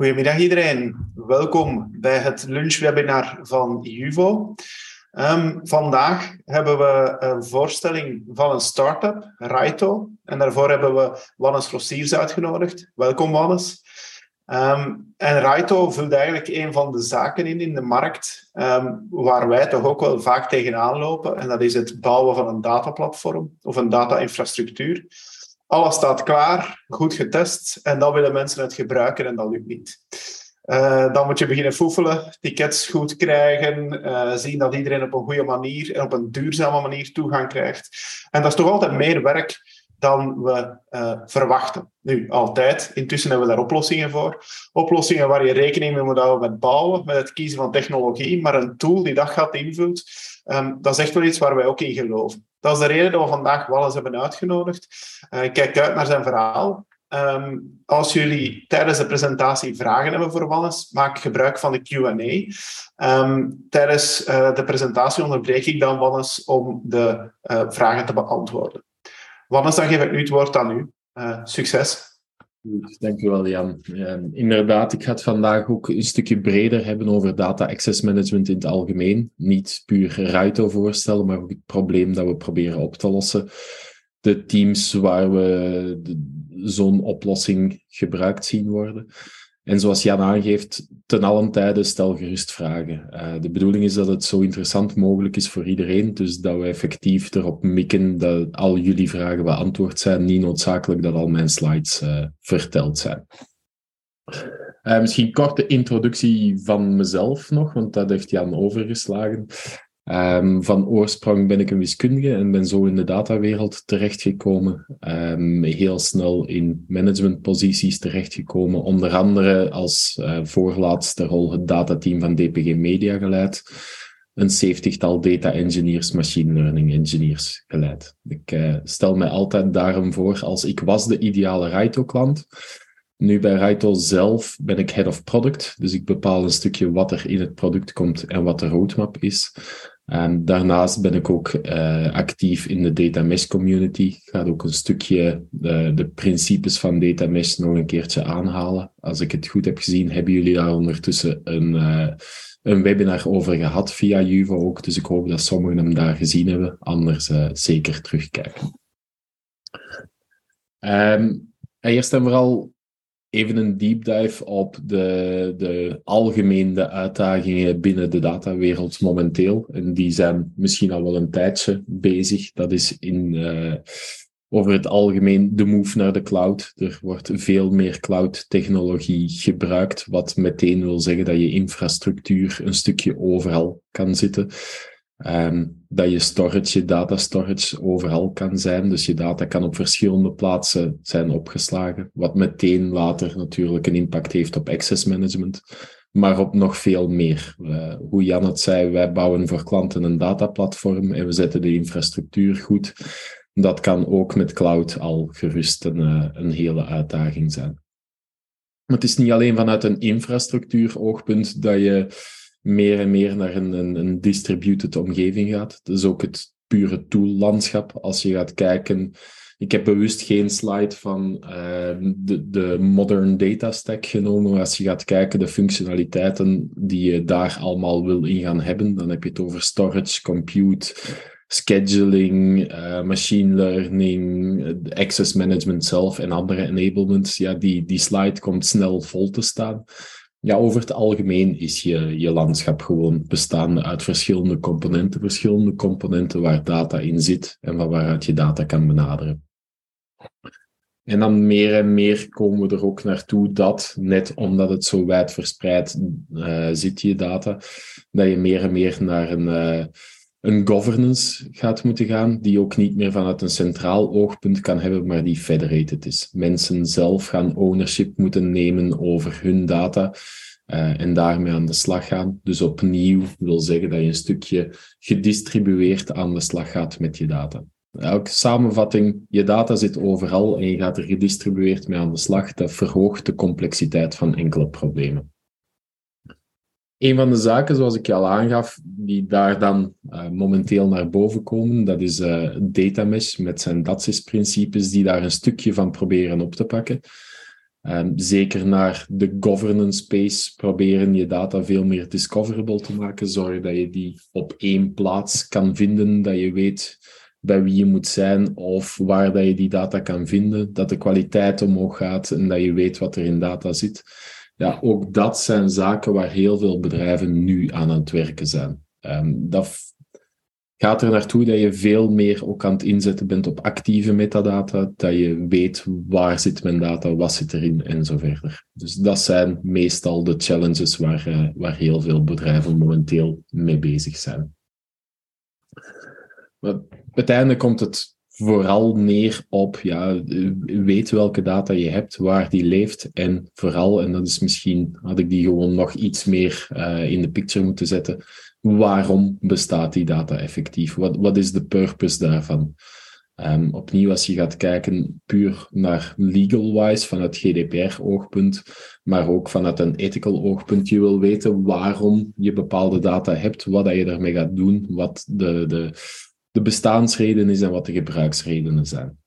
Goedemiddag iedereen. Welkom bij het lunchwebinar van Juvo. Um, vandaag hebben we een voorstelling van een start-up, Raito. En daarvoor hebben we Wannes Rossiers uitgenodigd. Welkom Wannes. Um, en Raito vult eigenlijk een van de zaken in in de markt um, waar wij toch ook wel vaak tegenaan lopen. En dat is het bouwen van een dataplatform of een data-infrastructuur. Alles staat klaar, goed getest en dan willen mensen het gebruiken en dat lukt niet. Uh, dan moet je beginnen foefelen, tickets goed krijgen, uh, zien dat iedereen op een goede manier en op een duurzame manier toegang krijgt. En dat is toch altijd meer werk dan we uh, verwachten. Nu, altijd. Intussen hebben we daar oplossingen voor. Oplossingen waar je rekening mee moet houden met bouwen, met het kiezen van technologie, maar een tool die dat gat invult, um, dat is echt wel iets waar wij ook in geloven. Dat is de reden dat we vandaag Wallace hebben uitgenodigd. Uh, kijk uit naar zijn verhaal. Um, als jullie tijdens de presentatie vragen hebben voor Wallace, maak gebruik van de Q&A. Um, tijdens uh, de presentatie onderbreek ik dan Wallace om de uh, vragen te beantwoorden. Wannes, dan geef ik nu het woord aan u. Succes. Goed, dankjewel Jan. Ja, inderdaad, ik ga het vandaag ook een stukje breder hebben over data access management in het algemeen. Niet puur Ruito voorstellen, maar ook het probleem dat we proberen op te lossen. De teams waar we zo'n oplossing gebruikt zien worden. En zoals Jan aangeeft, ten allen tijde stel gerust vragen. Uh, de bedoeling is dat het zo interessant mogelijk is voor iedereen, dus dat we effectief erop mikken dat al jullie vragen beantwoord zijn, niet noodzakelijk dat al mijn slides uh, verteld zijn. Uh, misschien korte introductie van mezelf nog, want dat heeft Jan overgeslagen. Um, van oorsprong ben ik een wiskundige en ben zo in de datawereld terechtgekomen. Um, heel snel in managementposities terechtgekomen. Onder andere als uh, voorlaatste rol het datateam van DPG Media geleid. Een zeventigtal data engineers, machine learning engineers geleid. Ik uh, stel mij altijd daarom voor als ik was de ideale Raito-klant. Nu bij Raito zelf ben ik head of product, dus ik bepaal een stukje wat er in het product komt en wat de roadmap is. En daarnaast ben ik ook uh, actief in de data mesh community. Ik ga ook een stukje uh, de principes van data mesh nog een keertje aanhalen. Als ik het goed heb gezien, hebben jullie daar ondertussen een, uh, een webinar over gehad via Juvo ook. Dus ik hoop dat sommigen hem daar gezien hebben. Anders zeker terugkijken. Um, eerst en vooral even een deep dive op de, de algemene uitdagingen binnen de datawereld momenteel. En die zijn misschien al wel een tijdje bezig. Dat is in, uh, over het algemeen de move naar de cloud. Er wordt veel meer cloud-technologie gebruikt, wat meteen wil zeggen dat je infrastructuur een stukje overal kan zitten. Um, dat je storage, je data storage overal kan zijn. Dus je data kan op verschillende plaatsen zijn opgeslagen. Wat meteen later natuurlijk een impact heeft op access management. Maar op nog veel meer. Hoe Jan het zei, wij bouwen voor klanten een dataplatform en we zetten de infrastructuur goed. Dat kan ook met cloud al gerust een, uh, een hele uitdaging zijn. Het is niet alleen vanuit een infrastructuur oogpunt dat je meer en meer naar een, een, een distributed omgeving gaat. Is ook het pure tool-landschap. Als je gaat kijken, ik heb bewust geen slide van uh, de, de modern data stack genomen. Maar als je gaat kijken, de functionaliteiten die je daar allemaal wil in gaan hebben, dan heb je het over storage, compute, scheduling, uh, machine learning, access management zelf en andere enablements. Ja, die, die slide komt snel vol te staan. Ja, over het algemeen is je, je landschap gewoon bestaande uit verschillende componenten, verschillende componenten waar data in zit en van waaruit je data kan benaderen. En dan meer en meer komen we er ook naartoe dat, net omdat het zo wijd verspreid uh, zit, je data, dat je meer en meer naar een, uh, een governance gaat moeten gaan, die ook niet meer vanuit een centraal oogpunt kan hebben, maar die federated is. Mensen zelf gaan ownership moeten nemen over hun data uh, en daarmee aan de slag gaan. Dus opnieuw wil zeggen dat je een stukje gedistribueerd aan de slag gaat met je data. Elke samenvatting, je data zit overal en je gaat er gedistribueerd mee aan de slag. Dat verhoogt de complexiteit van enkele problemen. Een van de zaken, zoals ik je al aangaf, die daar dan uh, momenteel naar boven komen, dat is uh, data mesh met zijn DATSIS-principes, die daar een stukje van proberen op te pakken. Um, zeker naar de governance space proberen je data veel meer discoverable te maken. Zorg dat je die op één plaats kan vinden, dat je weet bij wie je moet zijn of waar dat je die data kan vinden, dat de kwaliteit omhoog gaat en dat je weet wat er in data zit. Ja, ook dat zijn zaken waar heel veel bedrijven nu aan het werken zijn. Um, dat gaat er naartoe dat je veel meer ook aan het inzetten bent op actieve metadata, dat je weet waar zit mijn data, wat zit erin en zo verder. Dus dat zijn meestal de challenges waar, uh, waar heel veel bedrijven momenteel mee bezig zijn. Maar uiteindelijk komt het vooral neer op, ja, weet welke data je hebt, waar die leeft en vooral, en dat is misschien, had ik die gewoon nog iets meer uh, in de picture moeten zetten, waarom bestaat die data effectief? Wat, wat is de purpose daarvan? Um, opnieuw, als je gaat kijken puur naar legal-wise, vanuit GDPR-oogpunt, maar ook vanuit een ethical oogpunt, je wil weten waarom je bepaalde data hebt, wat dat je daarmee gaat doen, wat de, de, de bestaansreden is en wat de gebruiksredenen zijn.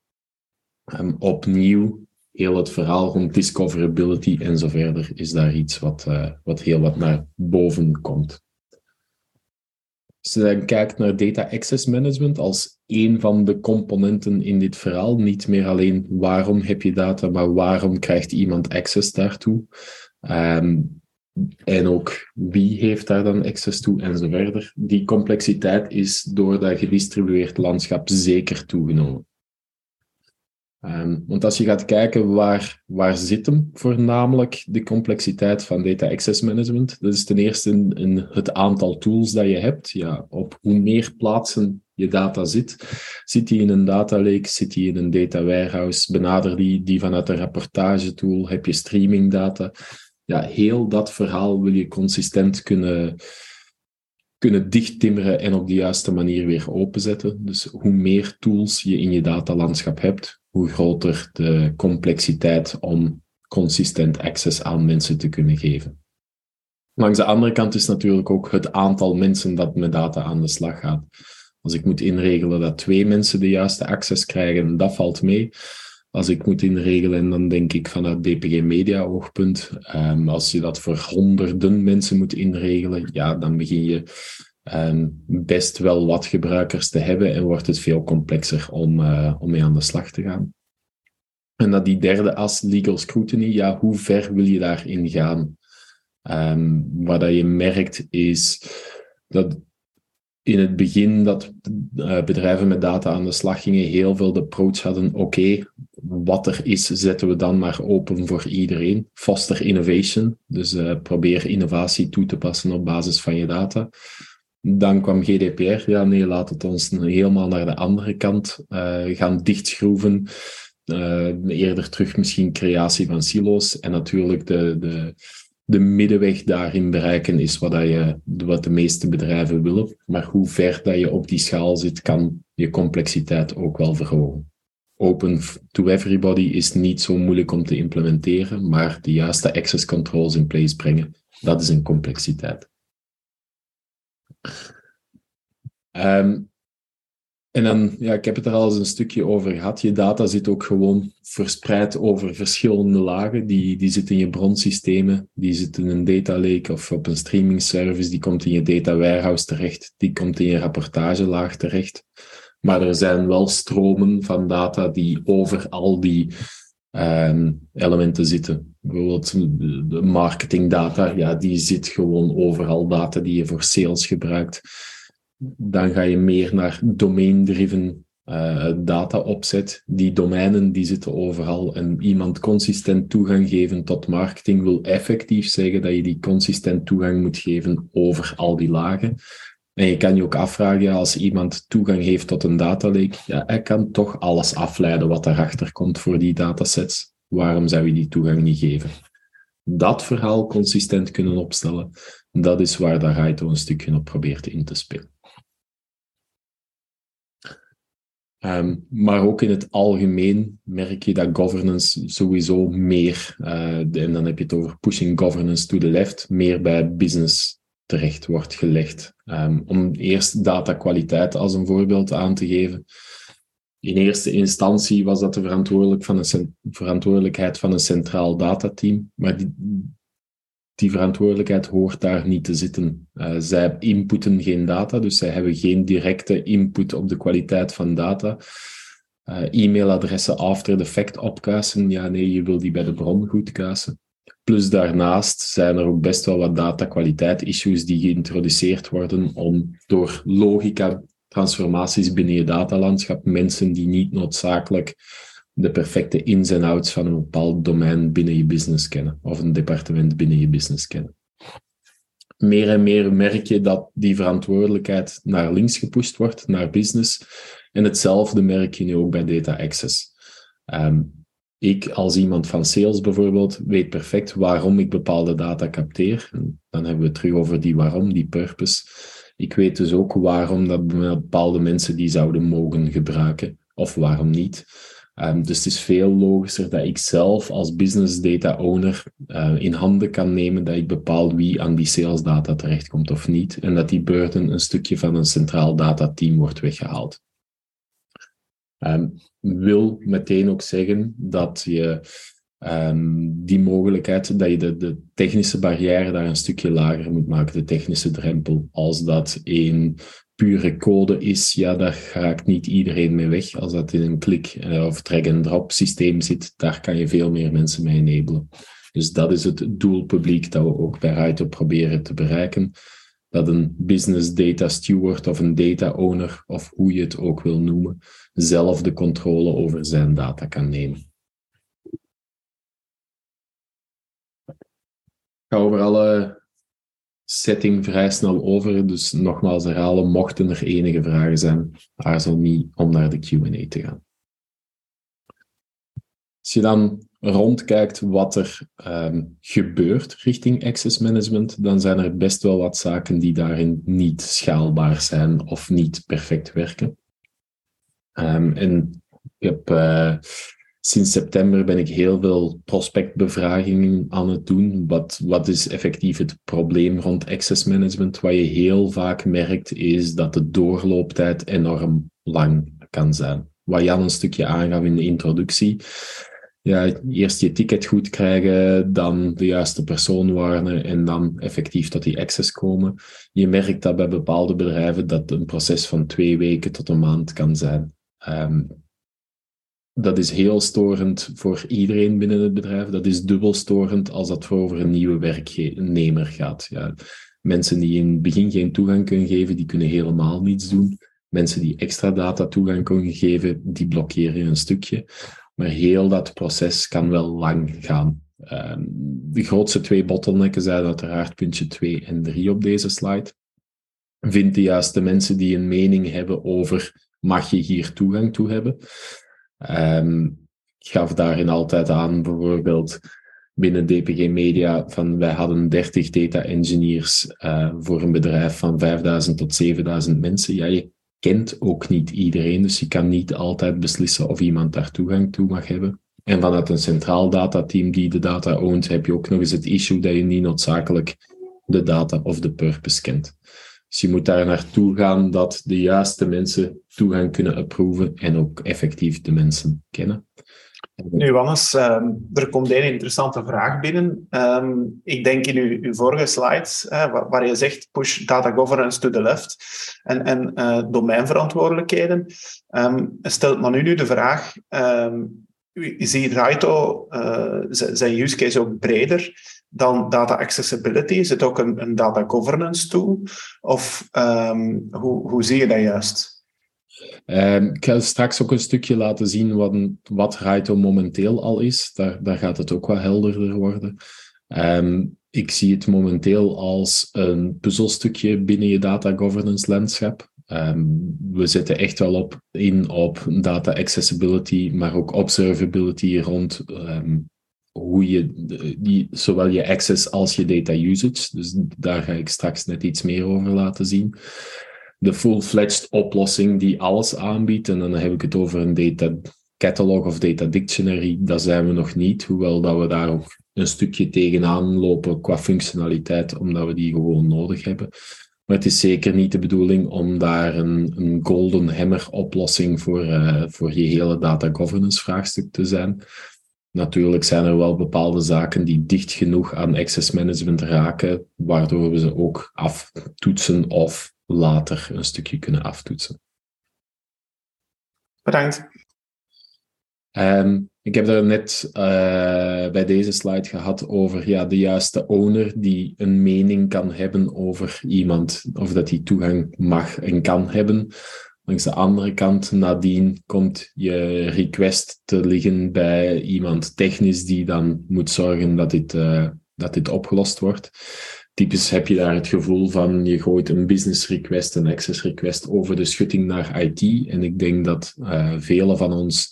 Opnieuw, heel het verhaal rond discoverability en zo verder is daar iets wat, uh, wat heel wat naar boven komt. Als je dan kijkt naar data access management als een van de componenten in dit verhaal, niet meer alleen waarom heb je data, maar waarom krijgt iemand access daartoe. Um, en ook wie heeft daar dan access toe en zo verder. Die complexiteit is door dat gedistribueerd landschap zeker toegenomen. Um, want als je gaat kijken waar, waar zit hem voornamelijk de complexiteit van data access management, dat is ten eerste in, het aantal tools dat je hebt. Ja, op hoe meer plaatsen je data zit, zit die in een data lake, zit die in een data warehouse, benader die, die vanuit een rapportage tool, heb je streaming data ja, heel dat verhaal wil je consistent kunnen, kunnen dichttimmeren en op de juiste manier weer openzetten. Dus hoe meer tools je in je datalandschap hebt, hoe groter de complexiteit om consistent access aan mensen te kunnen geven. Langs de andere kant is natuurlijk ook het aantal mensen dat met data aan de slag gaat. Als ik moet inregelen dat twee mensen de juiste access krijgen, dat valt mee als ik moet inregelen. En dan denk ik vanuit DPG Media oogpunt. Um, als je dat voor honderden mensen moet inregelen, ja, dan begin je um, best wel wat gebruikers te hebben en wordt het veel complexer om, uh, om mee aan de slag te gaan. En dat die derde as, legal scrutiny, ja, hoe ver wil je daarin gaan? Um, wat je merkt is dat in het begin dat uh, bedrijven met data aan de slag gingen, heel veel de approach hadden, oké, wat er is, zetten we dan maar open voor iedereen. Foster innovation, dus uh, probeer innovatie toe te passen op basis van je data. Dan kwam GDPR, ja nee, laat het ons helemaal naar de andere kant uh, gaan dichtschroeven. eerder terug misschien creatie van silo's en natuurlijk de, de de middenweg daarin bereiken is wat, dat je, wat de meeste bedrijven willen. Maar hoe ver dat je op die schaal zit, kan je complexiteit ook wel verhogen. Open to everybody is niet zo moeilijk om te implementeren, maar de juiste access controls in place brengen, dat is een complexiteit. Um, en dan, ja, ik heb het er al eens een stukje over gehad. Je data zit ook gewoon verspreid over verschillende lagen. Die, die zitten in je bronsystemen, die zitten in een data lake of op een streaming service. Die komt in je data warehouse terecht, die komt in je rapportagelaag terecht. Maar er zijn wel stromen van data die over al die um, elementen zitten. Bijvoorbeeld de marketingdata, ja, die zit gewoon overal. Data die je voor sales gebruikt dan ga je meer naar domain-driven uh, data opzet. Die domeinen die zitten overal en iemand consistent toegang geven tot marketing wil effectief zeggen dat je die consistent toegang moet geven over al die lagen. En je kan je ook afvragen, als iemand toegang heeft tot een data lake, ja, hij kan toch alles afleiden wat daarachter komt voor die datasets. Waarom zou je die toegang niet geven? Dat verhaal consistent kunnen opstellen, dat is waar Raito een stukje op probeert in te spelen. Um, maar ook in het algemeen merk je dat governance sowieso meer, uh, en dan heb je het over pushing governance to the left, meer bij business terecht wordt gelegd. Um, om eerst datakwaliteit als een voorbeeld aan te geven. in eerste instantie was dat de verantwoordelijk van een verantwoordelijkheid van een centraal datateam, maar die, die verantwoordelijkheid hoort daar niet te zitten. Uh, zij inputten geen data, dus zij hebben geen directe input op de kwaliteit van data. Uh, e-mailadressen after the fact opkuisen, ja nee, je wil die bij de bron goed kuisen. Plus daarnaast zijn er ook best wel wat datakwaliteit-issues die geïntroduceerd worden om door logica transformaties binnen je datalandschap mensen die niet noodzakelijk de perfecte ins en outs van een bepaald domein binnen je business kennen of een departement binnen je business kennen. Meer en meer merk je dat die verantwoordelijkheid naar links gepusht wordt, naar business. En hetzelfde merk je nu ook bij data access. Ehm, ik als iemand van sales bijvoorbeeld weet perfect waarom ik bepaalde data capteer. En dan hebben we het terug over die waarom, die purpose. Ik weet dus ook waarom dat bepaalde mensen die zouden mogen gebruiken of waarom niet. Um, dus het is veel logischer dat ik zelf als business data owner uh, in handen kan nemen dat ik bepaal wie aan die sales data terechtkomt of niet. En dat die burden een stukje van een centraal datateam wordt weggehaald. Um, wil meteen ook zeggen dat je um, die mogelijkheid, dat je de, de technische barrière daar een stukje lager moet maken, de technische drempel. Als dat een pure code is, ja, daar raakt niet iedereen mee weg. Als dat in een klik- uh, of drag-and-drop systeem zit, daar kan je veel meer mensen mee enablen. Dus dat is het doelpubliek dat we ook bij Raito proberen te bereiken. Dat een business data steward of een data owner, of hoe je het ook wil noemen, zelf de controle over zijn data kan nemen. Ik ga over alle setting vrij snel over. Dus nogmaals herhalen, mochten er enige vragen zijn, aarzel niet om naar de Q&A te gaan. Als je dan rondkijkt wat er um, gebeurt richting access management, dan zijn er best wel wat zaken die daarin niet schaalbaar zijn of niet perfect werken. Um, en uh, sinds september ben ik heel veel prospectbevragingen aan het doen. Wat, wat is effectief het probleem rond access management? Wat je heel vaak merkt is dat de doorlooptijd enorm lang kan zijn. Wat Jan een stukje aangaf in de introductie. Ja, eerst je ticket goed krijgen, dan de juiste persoon warnen en dan effectief tot die access komen. Je merkt dat bij bepaalde bedrijven dat een proces van twee weken tot een maand kan zijn. Um, dat is heel storend voor iedereen binnen het bedrijf. Dat is dubbel storend als dat voor over een nieuwe werknemer gaat. Ja, mensen die in het begin geen toegang kunnen geven, die kunnen helemaal niets doen. Mensen die extra data toegang kunnen geven, die blokkeren een stukje. Maar heel dat proces kan wel lang gaan. Um, de grootste twee bottlenecken zijn uiteraard puntje 2 en 3 op deze slide. Vind de juiste mensen die een mening hebben over mag je hier toegang toe hebben. Um, ik gaf daarin altijd aan, bijvoorbeeld binnen DPG Media, van wij hadden 30 data engineers uh, voor een bedrijf van 5000 tot 7000 mensen. Ja, je kent ook niet iedereen, dus je kan niet altijd beslissen of iemand daar toegang toe mag hebben. En vanuit een centraal datateam die de data ownt, heb je ook nog eens het issue dat je niet noodzakelijk de data of de purpose kent. Dus je moet daar naartoe gaan dat de juiste mensen toegang kunnen approven en ook effectief de mensen kennen. Nu, Wannes, um, er komt een interessante vraag binnen. Um, ik denk in uw, vorige slides, waar, je zegt push data governance to the left en, en uh, domeinverantwoordelijkheden, um, stelt men nu de vraag, u ziet Raito uh, zijn use case ook breder dan data accessibility? Is het ook een, een data governance tool? Of um, hoe, hoe zie je dat juist? Um, ik ga straks ook een stukje laten zien wat, wat Raito momenteel al is. Daar, daar gaat het ook wat helderder worden. Um, ik zie het momenteel als een puzzelstukje binnen je data governance landschap. We zetten echt wel op in op data accessibility, maar ook observability rond hoe je die, zowel je access als je data usage. Dus daar ga ik straks net iets meer over laten zien. De full-fledged oplossing die alles aanbiedt, en dan heb ik het over een data catalog of data dictionary, dat zijn we nog niet, hoewel dat we daar ook een stukje tegenaan lopen qua functionaliteit, omdat we die gewoon nodig hebben. Maar het is zeker niet de bedoeling om daar een, een golden hammer oplossing voor, uh, voor je hele data governance vraagstuk te zijn. Natuurlijk zijn er wel bepaalde zaken die dicht genoeg aan access management raken, waardoor we ze ook aftoetsen of later een stukje kunnen aftoetsen. Bedankt. Um, ik heb er net uh, bij deze slide gehad over ja, de juiste owner die een mening kan hebben over iemand, of dat die toegang mag en kan hebben. Langs de andere kant, nadien komt je request te liggen bij iemand technisch die dan moet zorgen dat dit, uh, dat dit opgelost wordt. Typisch heb je daar het gevoel van je gooit een business request, een access request over de schutting naar IT. En ik denk dat uh, velen van ons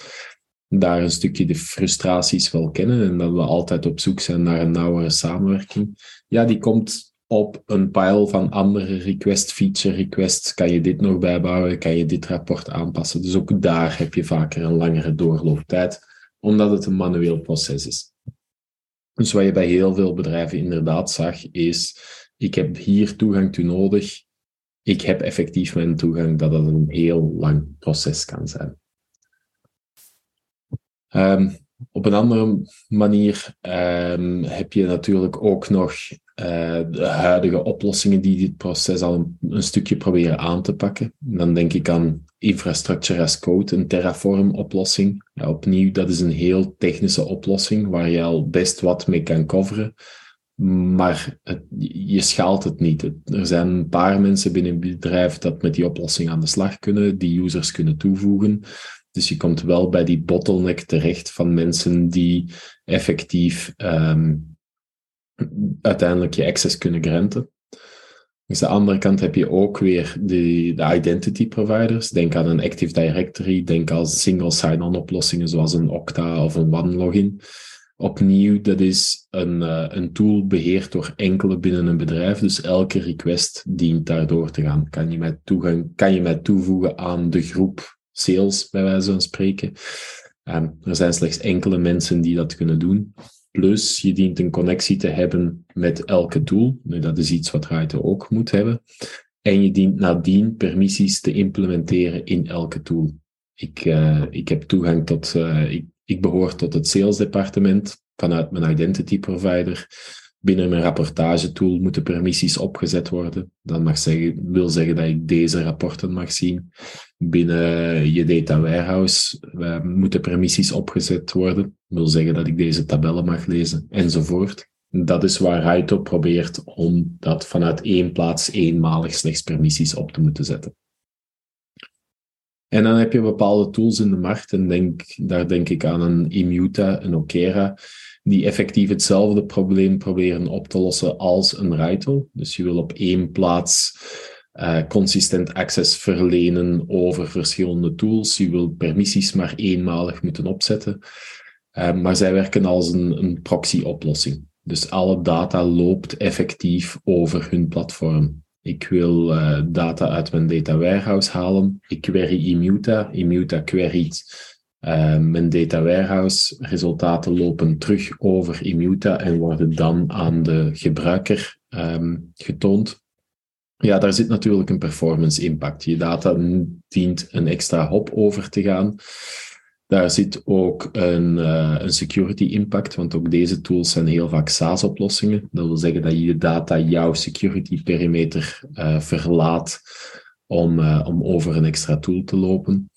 daar een stukje de frustraties wel kennen en dat we altijd op zoek zijn naar een nauwere samenwerking. Ja, die komt op een pile van andere request, feature requests. Kan je dit nog bijbouwen? Kan je dit rapport aanpassen? Dus ook daar heb je vaker een langere doorlooptijd, omdat het een manueel proces is. Dus wat je bij heel veel bedrijven inderdaad zag, is ik heb hier toegang toe nodig. Ik heb effectief mijn toegang, dat het een heel lang proces kan zijn. Um, op een andere manier um, heb je natuurlijk ook nog uh, de huidige oplossingen die dit proces al een, een, stukje proberen aan te pakken. Dan denk ik aan infrastructure as code, een Terraform-oplossing. Opnieuw, dat is een heel technische oplossing waar je al best wat mee kan coveren. Maar je schaalt het niet. Er zijn een paar mensen binnen het bedrijf dat met die oplossing aan de slag kunnen, die users kunnen toevoegen. Dus je komt wel bij die bottleneck terecht van mensen die effectief um, uiteindelijk je access kunnen granten. Dus aan de andere kant heb je ook weer de, de identity providers. Denk aan een Active Directory, denk aan single sign-on oplossingen zoals een Okta of een OneLogin. Opnieuw, dat is een, uh, een tool beheerd door enkele binnen een bedrijf. Dus elke request dient daardoor te gaan. Kan je mij, toegang, kan je mij toevoegen aan de groep sales, bij wijze van spreken. Er zijn slechts enkele mensen die dat kunnen doen. Plus, je dient een connectie te hebben met elke tool. Nu, dat is iets wat Raito ook moet hebben. En je dient nadien permissies te implementeren in elke tool. Ik, uh, ik heb toegang tot, uh, ik, ik behoor tot het sales departement vanuit mijn identity provider binnen mijn rapportagetool moeten permissies opgezet worden. Dat mag zeggen, wil zeggen dat ik deze rapporten mag zien. Binnen je data warehouse uh, moeten permissies opgezet worden. Wil zeggen dat ik deze tabellen mag lezen, enzovoort. Dat is waar Raito probeert om dat vanuit één plaats eenmalig slechts permissies op te moeten zetten. En dan heb je bepaalde tools in de markt, en denk, daar denk ik aan een Immuta, een Okera, die effectief hetzelfde probleem proberen op te lossen als een Raito. Dus je wil op één plaats uh, consistent access verlenen over verschillende tools. Je wil permissies maar eenmalig moeten opzetten. Uh, maar zij werken als een, een proxy-oplossing. Dus alle data loopt effectief over hun platform. Ik wil uh, data uit mijn data warehouse halen. Ik query Immuta. Immuta queryt uh, mijn data warehouse resultaten lopen terug over Immuta en worden dan aan de gebruiker um, getoond. Ja, daar zit natuurlijk een performance impact. Je data dient een extra hop over te gaan. Daar zit ook een, uh, een security impact, want ook deze tools zijn heel vaak SaaS-oplossingen. Dat wil zeggen dat je data jouw security perimeter uh, verlaat om, om over een extra tool te lopen.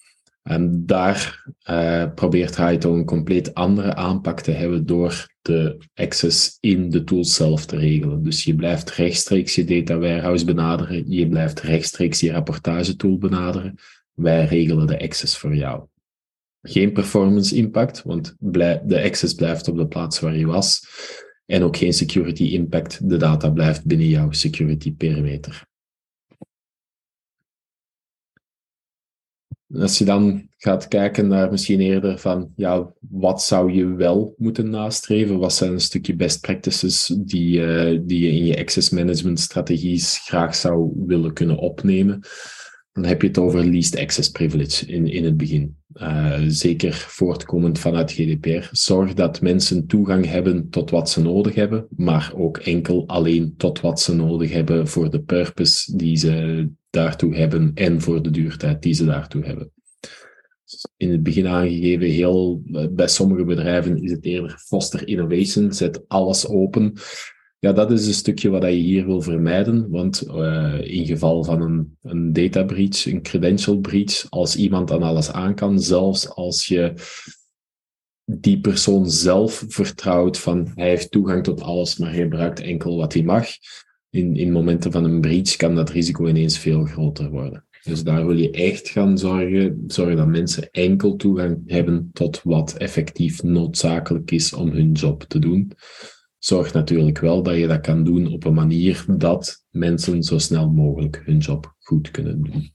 En daar uh, probeert Raito een compleet andere aanpak te hebben door de access in de tool zelf te regelen. Dus je blijft rechtstreeks je data warehouse benaderen, je blijft rechtstreeks je rapportagetool benaderen. Wij regelen de access voor jou. Geen performance impact, want de access blijft op de plaats waar je was. En ook geen security impact, de data blijft binnen jouw security perimeter. Als je dan gaat kijken naar misschien eerder van, ja, wat zou je wel moeten nastreven? Wat zijn een stukje best practices die, uh, die je in je access management strategies graag zou willen kunnen opnemen? Dan heb je het over least access privilege in, in het begin. uh, zeker voortkomend vanuit GDPR. Zorg dat mensen toegang hebben tot wat ze nodig hebben, maar ook enkel alleen tot wat ze nodig hebben voor de purpose die ze daartoe hebben en voor de duurtijd die ze daartoe hebben. In het begin aangegeven, heel, bij sommige bedrijven is het eerder foster innovation, zet alles open. Ja, dat is een stukje wat je hier wil vermijden, want uh, in geval van een, een data breach, een credential breach, als iemand aan alles aan kan, zelfs als je die persoon zelf vertrouwt van hij heeft toegang tot alles, maar hij gebruikt enkel wat hij mag, in, in momenten van een breach kan dat risico ineens veel groter worden. Dus daar wil je echt gaan zorgen, zorgen dat mensen enkel toegang hebben tot wat effectief noodzakelijk is om hun job te doen zorg natuurlijk wel dat je dat kan doen op een manier dat mensen zo snel mogelijk hun job goed kunnen doen.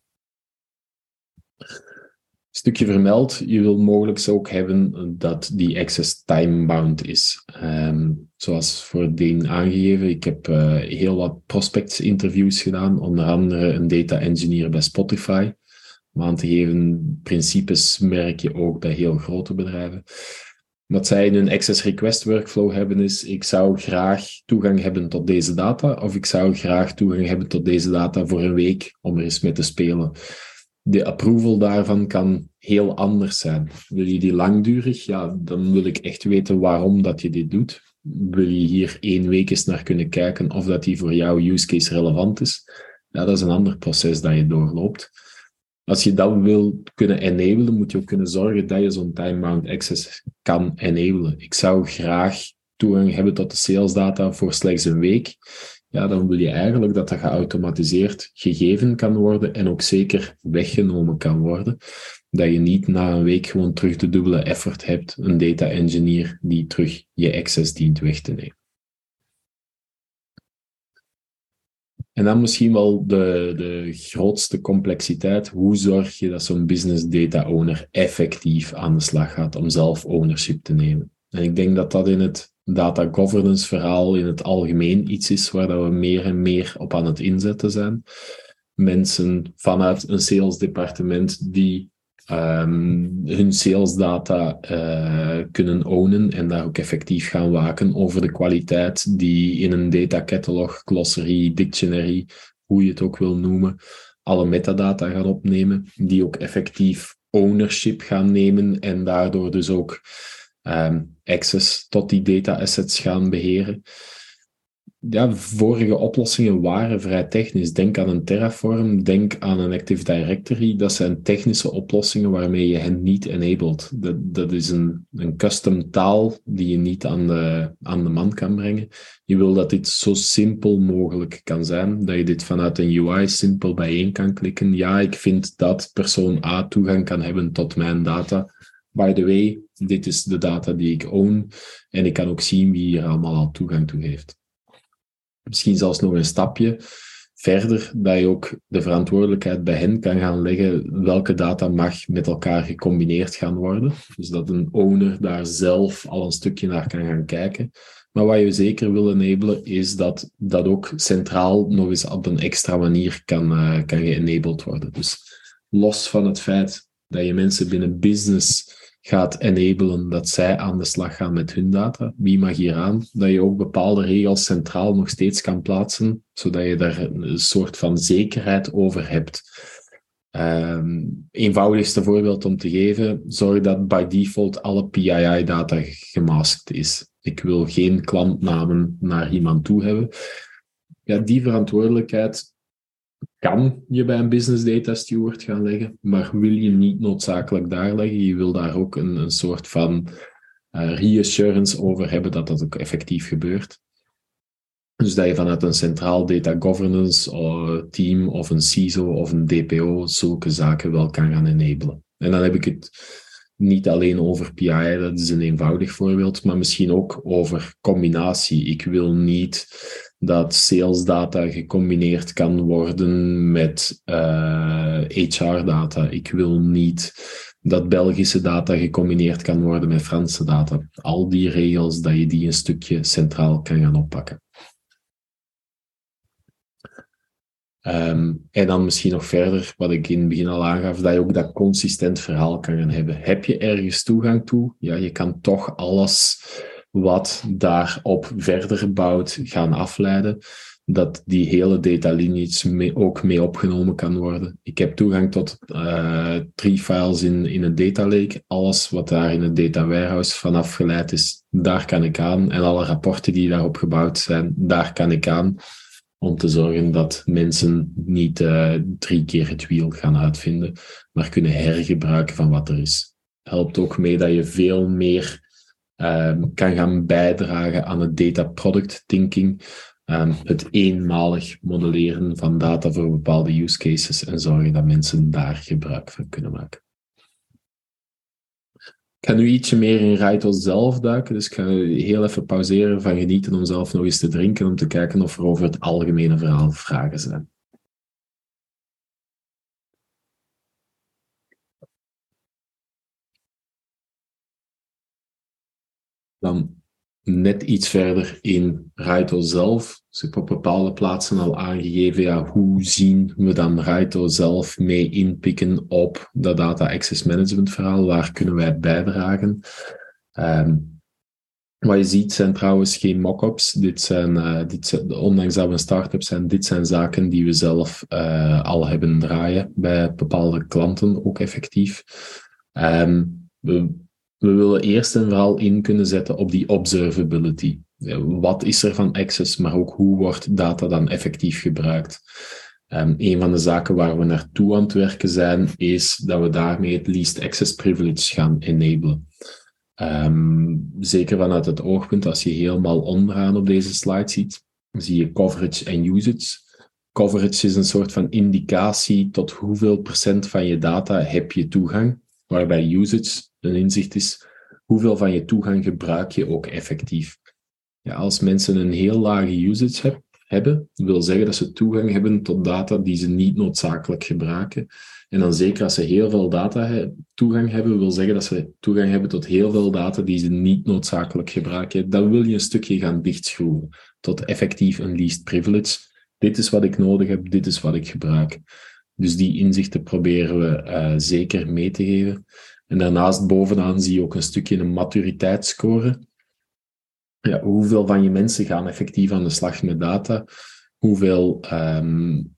Stukje vermeld, je wil mogelijk ook hebben dat die access time-bound is. Um, zoals voordien aangegeven, ik heb uh, heel wat prospects-interviews gedaan, onder andere een data engineer bij Spotify. Om aan te geven, principes merk je ook bij heel grote bedrijven. Wat zij in een access request workflow hebben is, ik zou graag toegang hebben tot deze data, of ik zou graag toegang hebben tot deze data voor een week om er eens mee te spelen. De approval daarvan kan heel anders zijn. Wil je die langdurig? Ja, dan wil ik echt weten waarom dat je dit doet. Wil je hier één week eens naar kunnen kijken of dat die voor jouw use case relevant is? Ja, dat is een ander proces dat je doorloopt. Als je dat wil kunnen enablen, moet je ook kunnen zorgen dat je zo'n time-bound access kan enablen. Ik zou graag toegang hebben tot de sales data voor slechts een week. Ja, dan wil je eigenlijk dat dat geautomatiseerd gegeven kan worden en ook zeker weggenomen kan worden. Dat je niet na een week gewoon terug de dubbele effort hebt, een data engineer die terug je access dient weg te nemen. En dan misschien wel de, de grootste complexiteit. Hoe zorg je dat zo'n business data owner effectief aan de slag gaat om zelf ownership te nemen? En ik denk dat dat in het data governance verhaal in het algemeen iets is waar dat we meer en meer op aan het inzetten zijn. Mensen vanuit een salesdepartement die um, hun salesdata uh, kunnen ownen en daar ook effectief gaan waken over de kwaliteit die in een data catalog, glossary, dictionary, hoe je het ook wil noemen, alle metadata gaan opnemen, die ook effectief ownership gaan nemen en daardoor dus ook um, access tot die data assets gaan beheren ja, vorige oplossingen waren vrij technisch. Denk aan een Terraform, denk aan een Active Directory. Dat zijn technische oplossingen waarmee je hen niet enabled. Dat, dat is een, een custom taal die je niet aan de, aan de man kan brengen. Je wil dat dit zo simpel mogelijk kan zijn, dat je dit vanuit een UI simpel bijeen kan klikken. Ja, ik vind dat persoon A toegang kan hebben tot mijn data. By the way, dit is de data die ik own en ik kan ook zien wie hier allemaal al toegang toe heeft misschien zelfs nog een stapje verder, dat je ook de verantwoordelijkheid bij hen kan gaan leggen welke data mag met elkaar gecombineerd gaan worden. Dus dat een owner daar zelf al een stukje naar kan gaan kijken. Maar wat je zeker wil enablen, is dat dat ook centraal nog eens op een extra manier kan, uh, kan geënabled worden. Dus los van het feit dat je mensen binnen business gaat enablen dat zij aan de slag gaan met hun data. Wie mag hier aan? Dat je ook bepaalde regels centraal nog steeds kan plaatsen, zodat je daar een soort van zekerheid over hebt. Um, eenvoudigste voorbeeld om te geven, zorg dat by default alle PII-data gemasked is. Ik wil geen klantnamen naar iemand toe hebben. Ja, die verantwoordelijkheid kan je bij een business data steward gaan leggen, maar wil je niet noodzakelijk daar leggen. Je wil daar ook een, een soort van uh, reassurance over hebben dat dat ook effectief gebeurt. Dus dat je vanuit een centraal data governance uh, team of een CISO of een DPO zulke zaken wel kan gaan enablen. En dan heb ik het niet alleen over PI, dat is een eenvoudig voorbeeld, maar misschien ook over combinatie. Ik wil niet dat sales data gecombineerd kan worden met uh, eh, HR-data. Ik wil niet dat Belgische data gecombineerd kan worden met Franse data. Al die regels, dat je die een stukje centraal kan gaan oppakken. Ehm, en dan misschien nog verder, wat ik in het begin al aangaf, dat je ook dat consistent verhaal kan gaan hebben. Heb je ergens toegang toe? Ja, je kan toch alles wat daarop verder bouwt gaan afleiden dat die hele data lineage ook mee opgenomen kan worden. Ik heb toegang tot uh, drie files in, in een data lake. Alles wat daar in het data warehouse van afgeleid is, daar kan ik aan. En alle rapporten die daarop gebouwd zijn, daar kan ik aan. Om te zorgen dat mensen niet uh, drie keer het wiel gaan uitvinden, maar kunnen hergebruiken van wat er is. Helpt ook mee dat je veel meer uh, kan gaan bijdragen aan het data product thinking um, het eenmalig modelleren van data voor bepaalde use cases en zorgen dat mensen daar gebruik van kunnen maken. Ik ga nu ietsje meer in Raito zelf duiken, dus ik ga heel even pauzeren van genieten om zelf nog eens te drinken, om te kijken of er over het algemene verhaal vragen zijn. Dan net iets verder in Raito zelf. Dus ik heb op bepaalde plaatsen al aangegeven, ja, hoe zien we dan Raito zelf mee inpikken op dat data access management verhaal? Waar kunnen wij bijdragen? Um, wat je ziet zijn trouwens geen mock-ups. Dit zijn, uh, dit zijn, ondanks dat we een start-up zijn, dit zijn zaken die we zelf uh, al hebben draaien bij bepaalde klanten ook effectief. Um, we we willen eerst en vooral in kunnen zetten op die observability. Wat is er van access, maar ook hoe wordt data dan effectief gebruikt? Um, een van de zaken waar we naartoe aan het werken zijn, is dat we daarmee het least access privilege gaan enablen. Um, zeker vanuit het oogpunt, als je helemaal onderaan op deze slide ziet, zie je coverage en usage. Coverage is een soort van indicatie tot hoeveel procent van je data heb je toegang, waarbij usage een inzicht is hoeveel van je toegang gebruik je ook effectief. Ja, als mensen een heel lage usage heb, hebben, wil zeggen dat ze toegang hebben tot data die ze niet noodzakelijk gebruiken. En dan zeker als ze heel veel data toegang hebben, wil zeggen dat ze toegang hebben tot heel veel data die ze niet noodzakelijk gebruiken. Dan wil je een stukje gaan dichtschroeven tot effectief een least privilege. Dit is wat ik nodig heb, dit is wat ik gebruik. Dus die inzichten proberen we uh, zeker mee te geven. En daarnaast bovenaan zie je ook een stukje een maturiteitsscore. Ja, hoeveel van je mensen gaan effectief aan de slag met data? Hoeveel um,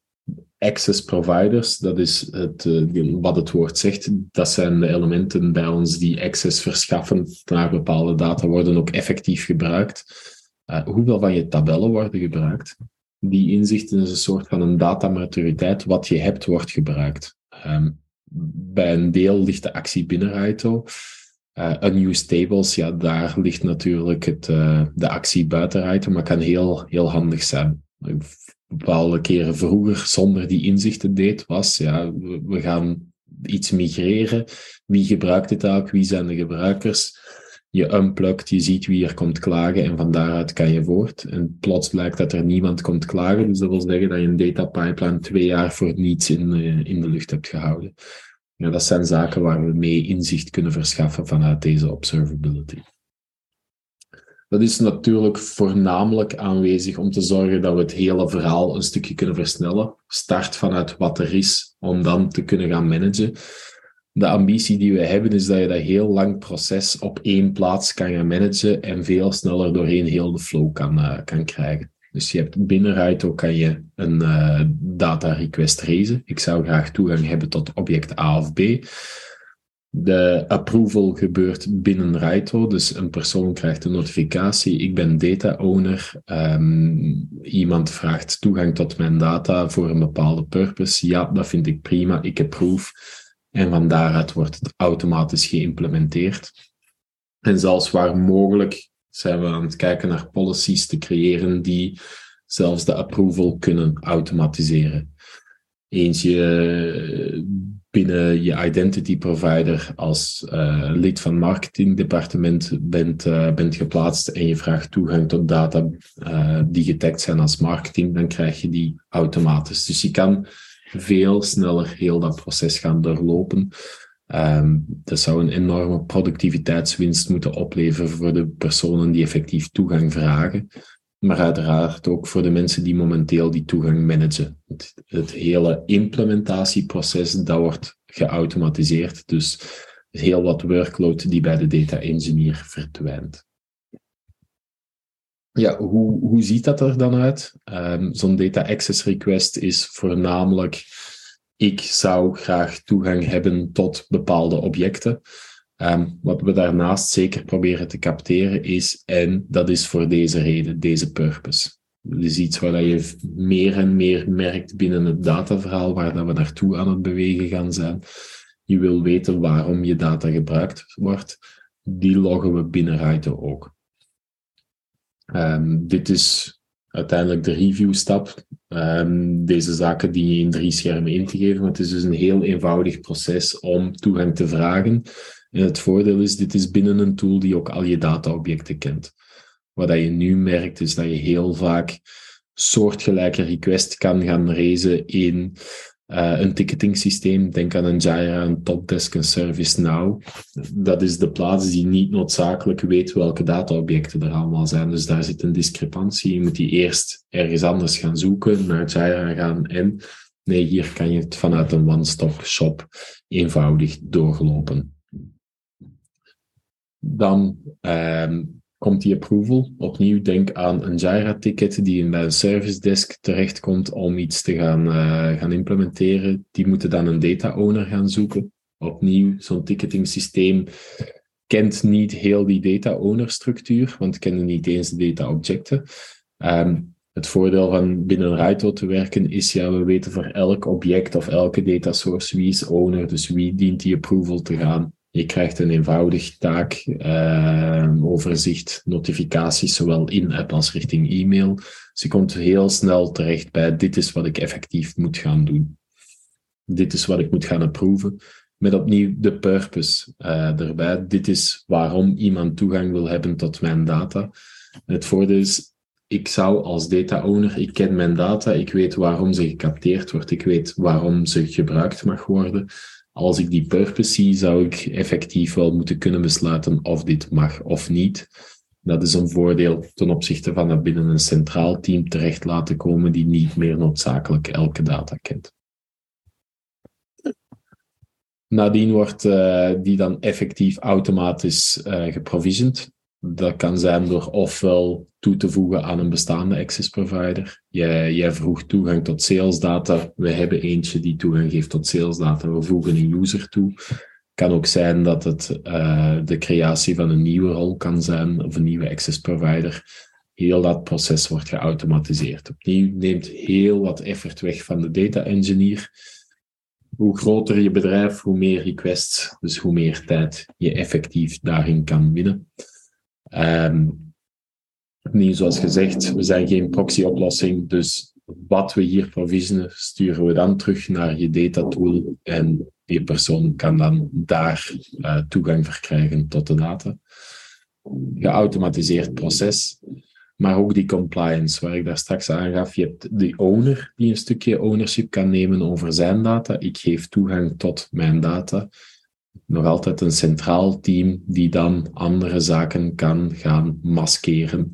access providers, dat is het, uh, wat het woord zegt, dat zijn de elementen bij ons die access verschaffen naar bepaalde data, worden ook effectief gebruikt. Uh, hoeveel van je tabellen worden gebruikt? Die inzichten is een soort van een datamaturiteit. Wat je hebt, wordt gebruikt. Um, bij een deel ligt de actie binnen Raito. Uh, unused tables, ja, daar ligt natuurlijk het, uh, de actie buiten Raito, maar kan heel, heel handig zijn. Bepaalde keren vroeger zonder die inzichten deed, was ja, we gaan iets migreren. Wie gebruikt het ook? Wie zijn de gebruikers? Je unplugt, je ziet wie er komt klagen en van daaruit kan je voort. En plots blijkt dat er niemand komt klagen. Dus dat wil zeggen dat je een data pipeline twee jaar voor niets in, uh, in de lucht hebt gehouden. Ja, dat zijn zaken waar we mee inzicht kunnen verschaffen vanuit deze observability. Dat is natuurlijk voornamelijk aanwezig om te zorgen dat we het hele verhaal een stukje kunnen versnellen. Start vanuit wat er is, om dan te kunnen gaan managen de ambitie die we hebben is dat je dat heel lang proces op één plaats kan gaan managen en veel sneller doorheen heel de flow kan, uh, kan krijgen. Dus je hebt binnen Raito kan je een uh, data request raisen. Ik zou graag toegang hebben tot object A of B. De approval gebeurt binnen Raito, dus een persoon krijgt een notificatie. Ik ben data owner. Um, iemand vraagt toegang tot mijn data voor een bepaalde purpose. Ja, dat vind ik prima. Ik approve. En van daaruit wordt het automatisch geïmplementeerd. En zelfs waar mogelijk zijn we aan het kijken naar policies te creëren die zelfs de approval kunnen automatiseren. Eens je binnen je identity provider als uh, lid van marketingdepartement bent, uh, bent geplaatst en je vraagt toegang tot data uh, die getagd zijn als marketing, dan krijg je die automatisch. Dus je kan veel sneller heel dat proces gaan doorlopen. Um, dat zou een enorme productiviteitswinst moeten opleveren voor de personen die effectief toegang vragen. maar uiteraard ook voor de mensen die momenteel die toegang managen. Het, hele implementatieproces, wordt geautomatiseerd, dus heel wat workload die bij de data engineer verdwijnt. Ja, hoe, hoe ziet dat er dan uit? Um, Zo'n data access request is voornamelijk, ik zou graag toegang hebben tot bepaalde objecten. Um, wat we daarnaast zeker proberen te capteren is, en dat is voor deze reden, deze purpose. Dat is iets waar je meer en meer merkt binnen het dataverhaal, waar we naartoe aan het bewegen gaan zijn. Je wil weten waarom je data gebruikt wordt. Die loggen we binnen Raito ook. Um, dit is uiteindelijk de review-stap. Um, deze zaken die je in drie schermen in te geven. Het is dus een heel eenvoudig proces om toegang te vragen. En het voordeel is, dit is binnen een tool die ook al je dataobjecten kent. Wat je nu merkt, is dat je heel vaak soortgelijke requests kan gaan raisen in uh, een ticketing systeem. Denk aan een Jira, een Topdesk, een ServiceNow. Dat is de plaats die niet noodzakelijk weet welke dataobjecten er allemaal zijn. Dus daar zit een discrepantie. Je moet die eerst ergens anders gaan zoeken, naar Jira gaan en nee, hier kan je het vanuit een one-stop shop eenvoudig doorlopen. Dan um, komt die approval. Opnieuw denk aan een Jira-ticket die bij een service desk terechtkomt om iets te gaan, uh, gaan implementeren. Die moeten dan een data owner gaan zoeken. Opnieuw, zo'n ticketing systeem kent niet heel die data owner structuur, want kennen niet eens de data objecten. Um, het voordeel van binnen Raito te werken is, ja, we weten voor elk object of elke data source wie is owner, dus wie dient die approval te gaan. Je krijgt een eenvoudig taakoverzicht, uh, notificaties, zowel in-app als richting e-mail. Dus je komt heel snel terecht bij dit is wat ik effectief moet gaan doen. Dit is wat ik moet gaan approven. Met opnieuw de purpose uh, erbij. Dit is waarom iemand toegang wil hebben tot mijn data. Het voordeel is, ik zou als data owner, ik ken mijn data, ik weet waarom ze gecapteerd wordt, ik weet waarom ze gebruikt mag worden als ik die purpose zie, zou ik effectief wel moeten kunnen besluiten of dit mag of niet. Dat is een voordeel ten opzichte van dat binnen een centraal team terecht laten komen die niet meer noodzakelijk elke data kent. Nadien wordt uh, die dan effectief automatisch uh. Dat kan zijn door ofwel toe te voegen aan een bestaande access provider. Jij, jij vroeg toegang tot sales data. We hebben eentje die toegang geeft tot sales data. We voegen een user toe. Kan ook zijn dat het uh, de creatie van een nieuwe rol kan zijn of een nieuwe access provider. Heel dat proces wordt geautomatiseerd. Opnieuw neemt heel wat effort weg van de data engineer. Hoe groter je bedrijf, hoe meer requests, dus hoe meer tijd je effectief daarin kan winnen. Um, niet zoals gezegd, we zijn geen proxy-oplossing, dus wat we hier provisionen, sturen we dan terug naar je data tool en die persoon kan dan daar uh, toegang verkrijgen tot de data. Geautomatiseerd proces, maar ook die compliance, waar ik daar straks aangaf. Je hebt de owner die een stukje ownership kan nemen over zijn data. Ik geef toegang tot mijn data nog altijd een centraal team die dan andere zaken kan gaan maskeren.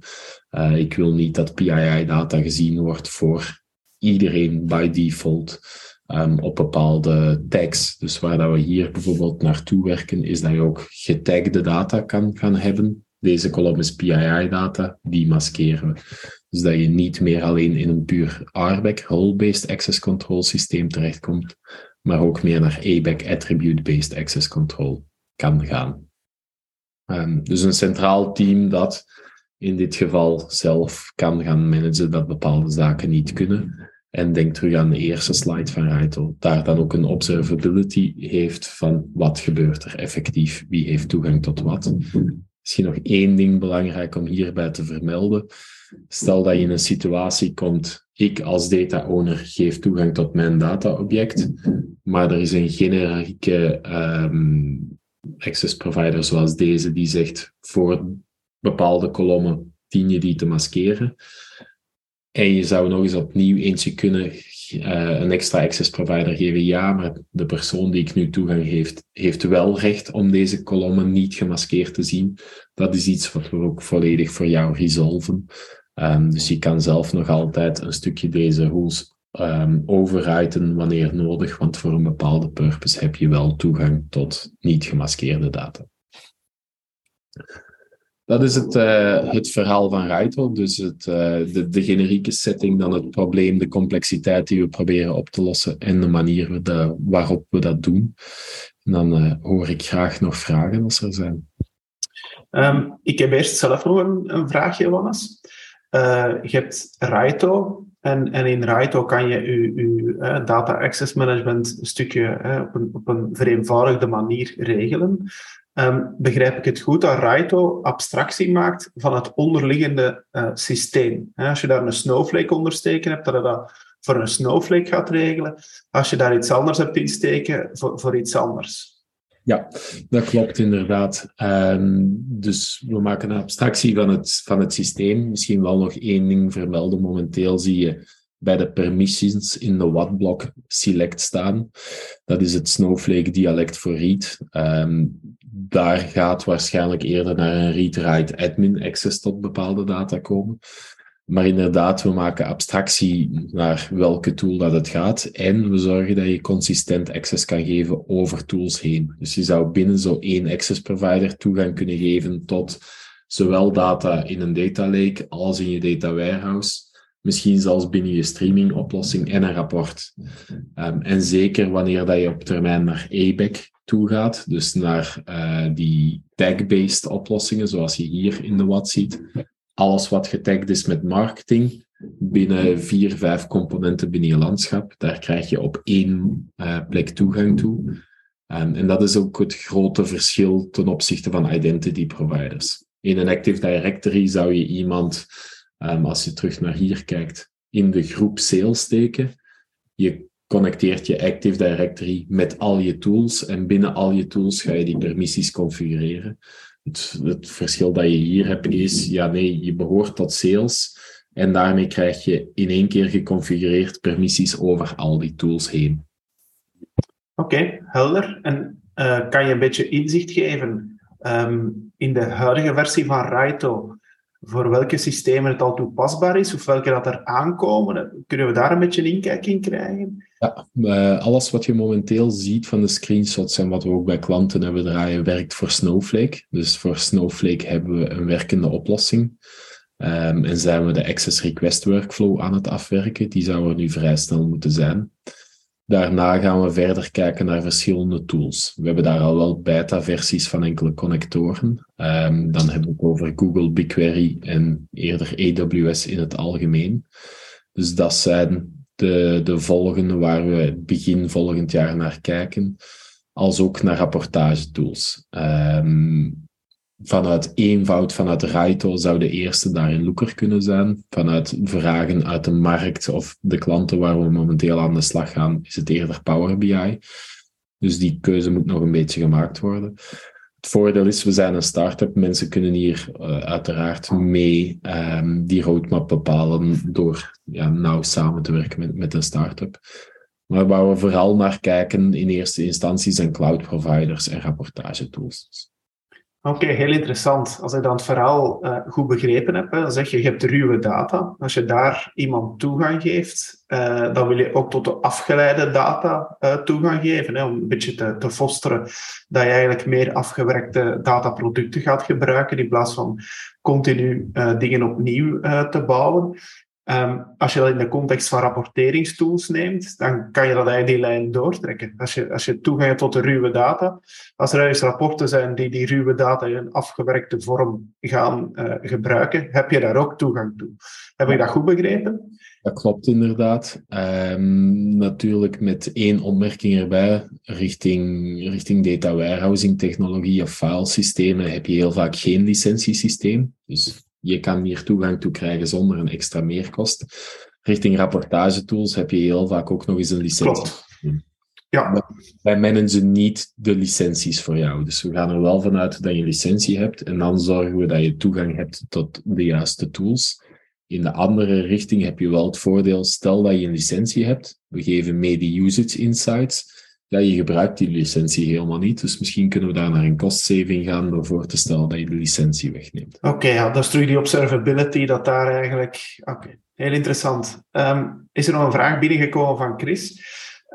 Uh, ik wil niet dat PII-data gezien wordt voor iedereen by default um, op bepaalde tags. Dus waar dat we hier bijvoorbeeld naartoe werken, is dat je ook getagde data kan gaan hebben. Deze kolom is PII-data, die maskeren we. Dus dat je niet meer alleen in een puur RBAC, Role-Based Access Control systeem terechtkomt, maar ook meer naar ABAC Attribute-Based Access Control kan gaan. Um, dus een centraal team dat in dit geval zelf kan gaan managen dat bepaalde zaken niet kunnen. En denk terug aan de eerste slide van Raito, daar dan ook een observability heeft van wat gebeurt er effectief, wie heeft toegang tot wat. Misschien nog één ding belangrijk om hierbij te vermelden. Stel dat je in een situatie komt, ik als data owner geef toegang tot mijn dataobject, maar er is een generieke um, access provider zoals deze die zegt voor bepaalde kolommen dien je die te maskeren. En je zou nog eens opnieuw eentje kunnen uh, een extra access provider geven. Ja, maar de persoon die ik nu toegang heeft, heeft wel recht om deze kolommen niet gemaskeerd te zien. Dat is iets wat we ook volledig voor jou resolven. Ehm, dus je kan zelf nog altijd een stukje deze rules um, overwriten wanneer nodig, want voor een bepaalde purpose heb je wel toegang tot niet gemaskeerde data. Dat is het, uh, het verhaal van Raito. Dus het, uh, de, de, generieke setting, dan het probleem, de complexiteit die we proberen op te lossen en de manier waarop we dat doen. En dan uh, hoor ik graag nog vragen als er zijn. Um, ik heb eerst zelf nog een, een vraagje, Johannes. je hebt Raito en, en in Raito kan je je, data access management stukje op, een, op een vereenvoudigde manier regelen. Um, begrijp ik het goed dat Raito abstractie maakt van het onderliggende systeem? als je daar een snowflake onder steken hebt, dat je dat voor een snowflake gaat regelen. Als je daar iets anders hebt insteken, voor, voor iets anders. Ja, dat klopt inderdaad. Um, dus we maken een abstractie van het, van het systeem. Misschien wel nog één ding vermelden. Momenteel zie je bij de permissions in de wattblok select staan. Dat is het Snowflake dialect voor read. Um, daar gaat waarschijnlijk eerder naar een read-write admin access tot bepaalde data komen. Maar inderdaad, we maken abstractie naar welke tool dat het gaat. En we zorgen dat je consistent access kan geven over tools heen. Dus je zou binnen zo één access provider toegang kunnen geven tot zowel data in een data lake als in je data warehouse. Misschien zelfs binnen je streaming oplossing en een rapport. Um, en zeker wanneer dat je op termijn naar ABAC toe gaat, dus naar uh, die tag-based oplossingen, zoals je hier in de wat ziet. Alles wat getagd is met marketing, binnen vier, vijf componenten binnen je landschap, daar krijg je op één uh, plek toegang toe. Um, en dat is ook het grote verschil ten opzichte van identity providers. In een Active Directory zou je iemand um, als je terug naar hier kijkt, in de groep sales steken. Je connecteert je Active Directory met al je tools en binnen al je tools ga je die permissies configureren. Het, verschil dat je hier hebt is, ja nee, je behoort tot sales en daarmee krijg je in één keer geconfigureerd permissies over al die tools heen. Oké, helder. En uh, kan je een beetje inzicht geven um, in de huidige versie van Raito? Voor welke systemen het al toepasbaar is of welke dat er aankomen. Kunnen we daar een beetje een inkijk in krijgen? Ja, uh, alles wat je momenteel ziet van de screenshots en wat we ook bij klanten hebben draaien, werkt voor Snowflake. Dus voor Snowflake hebben we een werkende oplossing. Um, en zijn we de Access Request Workflow aan het afwerken. Die zou er nu vrij snel moeten zijn. Daarna gaan we verder kijken naar verschillende tools. We hebben daar al wel beta-versies van enkele connectoren. Um, dan hebben we het over Google BigQuery en eerder AWS in het algemeen. Dus dat zijn de, de volgende waar we begin volgend jaar naar kijken. Als ook naar rapportagetools. Um, vanuit eenvoud, vanuit Raito zou de eerste daarin Looker kunnen zijn. Vanuit vragen uit de markt of de klanten waar we momenteel aan de slag gaan, is het eerder Power BI. Dus die keuze moet nog een beetje gemaakt worden. Het voordeel is, we zijn een start-up. Mensen kunnen hier uh, uiteraard mee um, die roadmap bepalen door ja, nauw samen te werken met, met een start-up. Maar waar we vooral naar kijken in eerste instantie zijn cloud providers en rapportagetools. Oké, heel interessant. Als ik dan het verhaal uh, goed begrepen heb, dan zeg je, je hebt ruwe data. Als je daar iemand toegang geeft, uh, dan wil je ook tot de afgeleide data uh, toegang geven. Hè, om een beetje te, te fosteren dat je eigenlijk meer afgewerkte dataproducten gaat gebruiken in plaats van continu dingen opnieuw te bouwen. Um, als je dat in de context van rapporteringstools neemt, dan kan je dat eigenlijk die lijn doortrekken. Als je, als je tot de ruwe data, als er ergens rapporten zijn die die ruwe data in een afgewerkte vorm gaan uh, gebruiken, heb je daar ook toegang toe. Heb ik dat goed begrepen? Dat klopt inderdaad. Um, natuurlijk met één opmerking erbij, richting, richting data warehousing technologie of filesystemen heb je heel vaak geen licentiesysteem. Dus je kan hier toegang toe krijgen zonder een extra meerkost. Richting rapportagetools heb je heel vaak ook nog eens een licentie. Ja. Wij managen niet de licenties voor jou. Dus we gaan er wel vanuit dat je een licentie hebt en dan zorgen we dat je toegang hebt tot de juiste tools. In de andere richting heb je wel het voordeel, stel dat je een licentie hebt, we geven mee de usage insights, ja, je gebruikt die licentie helemaal niet. Dus misschien kunnen we daar naar een cost saving gaan door voor te stellen dat je de licentie wegneemt. Oké, ja, dat is terug die observability dat daar eigenlijk... Oké, heel interessant. Ehm, is er nog een vraag binnengekomen van Chris?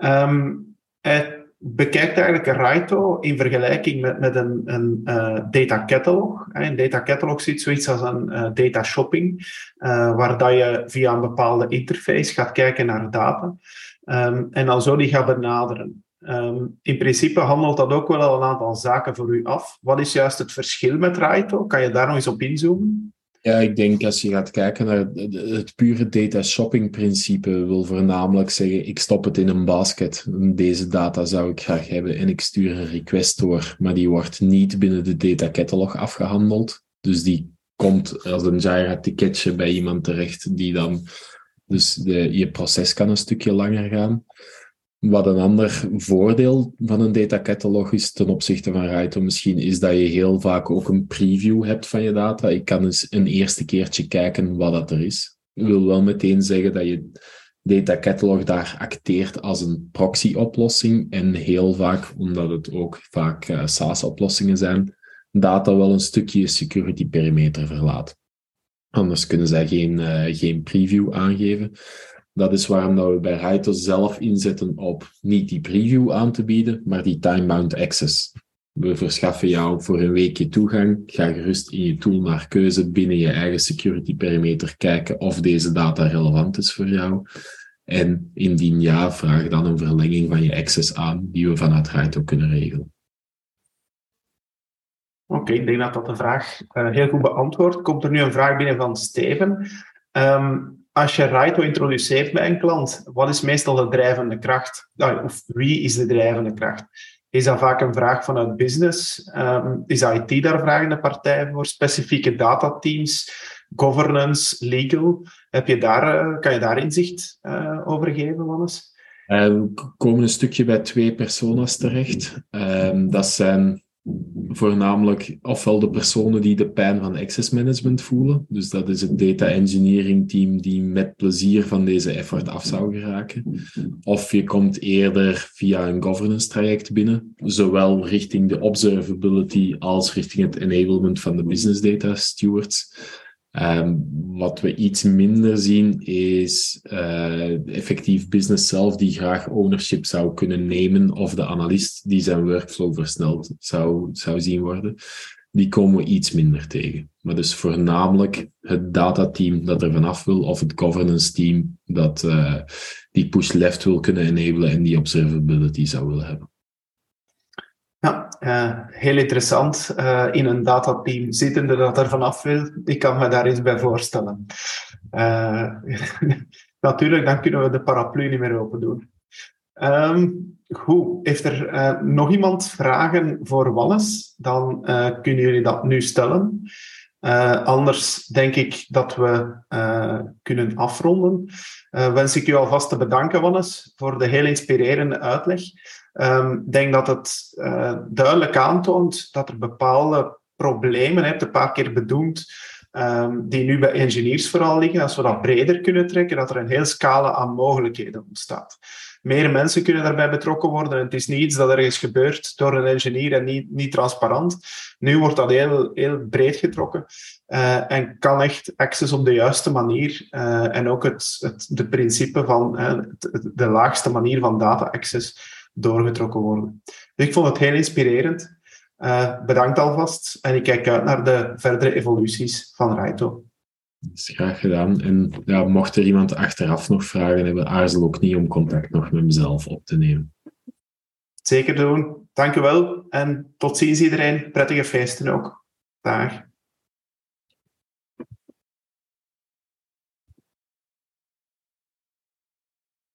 Um, hij bekijkt eigenlijk Raito in vergelijking met, met een, een uh, data catalog. Een data catalog ziet zoiets als een uh, data shopping, uh, waar dat je via een bepaalde interface gaat kijken naar data um, en dan zo die gaat benaderen. Um, in principe handelt dat ook wel een aantal zaken voor u af. Wat is juist het verschil met Raito? Kan je daar nog eens op inzoomen? Ja, ik denk als je gaat kijken naar het pure data shopping principe, wil voornamelijk zeggen, ik stop het in een basket. Deze data zou ik graag hebben en ik stuur een request door, maar die wordt niet binnen de data catalog afgehandeld. Dus die komt als een Jira-ticketje bij iemand terecht die dan, dus de, je proces kan een stukje langer gaan. Wat een ander voordeel van een data catalog is ten opzichte van Raito misschien, is dat je heel vaak ook een preview hebt van je data. Ik kan eens een eerste keertje kijken wat dat er is. Ik wil wel meteen zeggen dat je data catalog daar acteert als een proxy-oplossing en heel vaak, omdat het ook vaak uh, SaaS-oplossingen zijn, data wel een stukje security perimeter verlaat. Anders kunnen zij geen, uh, geen preview aangeven. Dat is waarom we bij Raito zelf inzetten op niet die preview aan te bieden, maar die time-bound access. We verschaffen jou voor een weekje toegang. Ga gerust in je tool naar keuze binnen je eigen security perimeter kijken of deze data relevant is voor jou. En indien ja, vraag dan een verlenging van je access aan, die we vanuit Raito kunnen regelen. Oké, ik denk dat dat de vraag uh, heel goed beantwoordt. Komt er nu een vraag binnen van Steven. Um, als je Raito introduceert bij een klant, wat is meestal de drijvende kracht? Of wie is de drijvende kracht? Is dat vaak een vraag vanuit business? Um, is IT daar vragende partij voor? Specifieke datateams? Governance? Legal? Heb je daar, uh, kan je daar inzicht uh, over geven, Wannes? We komen een stukje bij twee personas terecht. Ehm, dat zijn voornamelijk ofwel de personen die de pijn van access management voelen. Dus dat is het data engineering team die met plezier van deze effort af zou geraken. Of je komt eerder via een governance traject binnen, zowel richting de observability als richting het enablement van de business data stewards. Um, wat we iets minder zien is uh, effectief business zelf die graag ownership zou kunnen nemen of de analist die zijn workflow versneld zou, zou zien worden. Die komen we iets minder tegen. Maar dus voornamelijk het datateam dat er vanaf wil of het governance team dat uh, die push left wil kunnen enablen en die observability zou willen hebben. Uh, heel interessant. Uh, in een datateam zittende dat er vanaf wil. Ik kan me daar eens bij voorstellen. Uh, natuurlijk, dan kunnen we de paraplu niet meer open doen. Um, goed, heeft er nog iemand vragen voor Wannes? Dan kunnen jullie dat nu stellen. anders denk ik dat we kunnen afronden. wens ik u alvast te bedanken, Wannes, voor de heel inspirerende uitleg. Ehm, ik denk dat het uh, duidelijk aantoont dat er bepaalde problemen, hebt een paar keer bedoeld, um, die nu bij engineers vooral liggen. Als we dat breder kunnen trekken, dat er een heel scala aan mogelijkheden ontstaat. Meer mensen kunnen daarbij betrokken worden. Het is niet iets dat ergens gebeurt door een engineer en niet, niet transparant. Nu wordt dat heel, heel breed getrokken uh, en kan echt access op de juiste manier uh, en ook het, het de principe van de laagste manier van data access doorgetrokken worden. Dus ik vond het heel inspirerend. Uh, bedankt alvast en ik kijk uit naar de verdere evoluties van Raito. Dat is graag gedaan. En ja, mocht er iemand achteraf nog vragen hebben, aarzel ook niet om contact nog met mezelf op te nemen. Zeker doen. Dank u wel en tot ziens iedereen. Prettige feesten ook. Dag.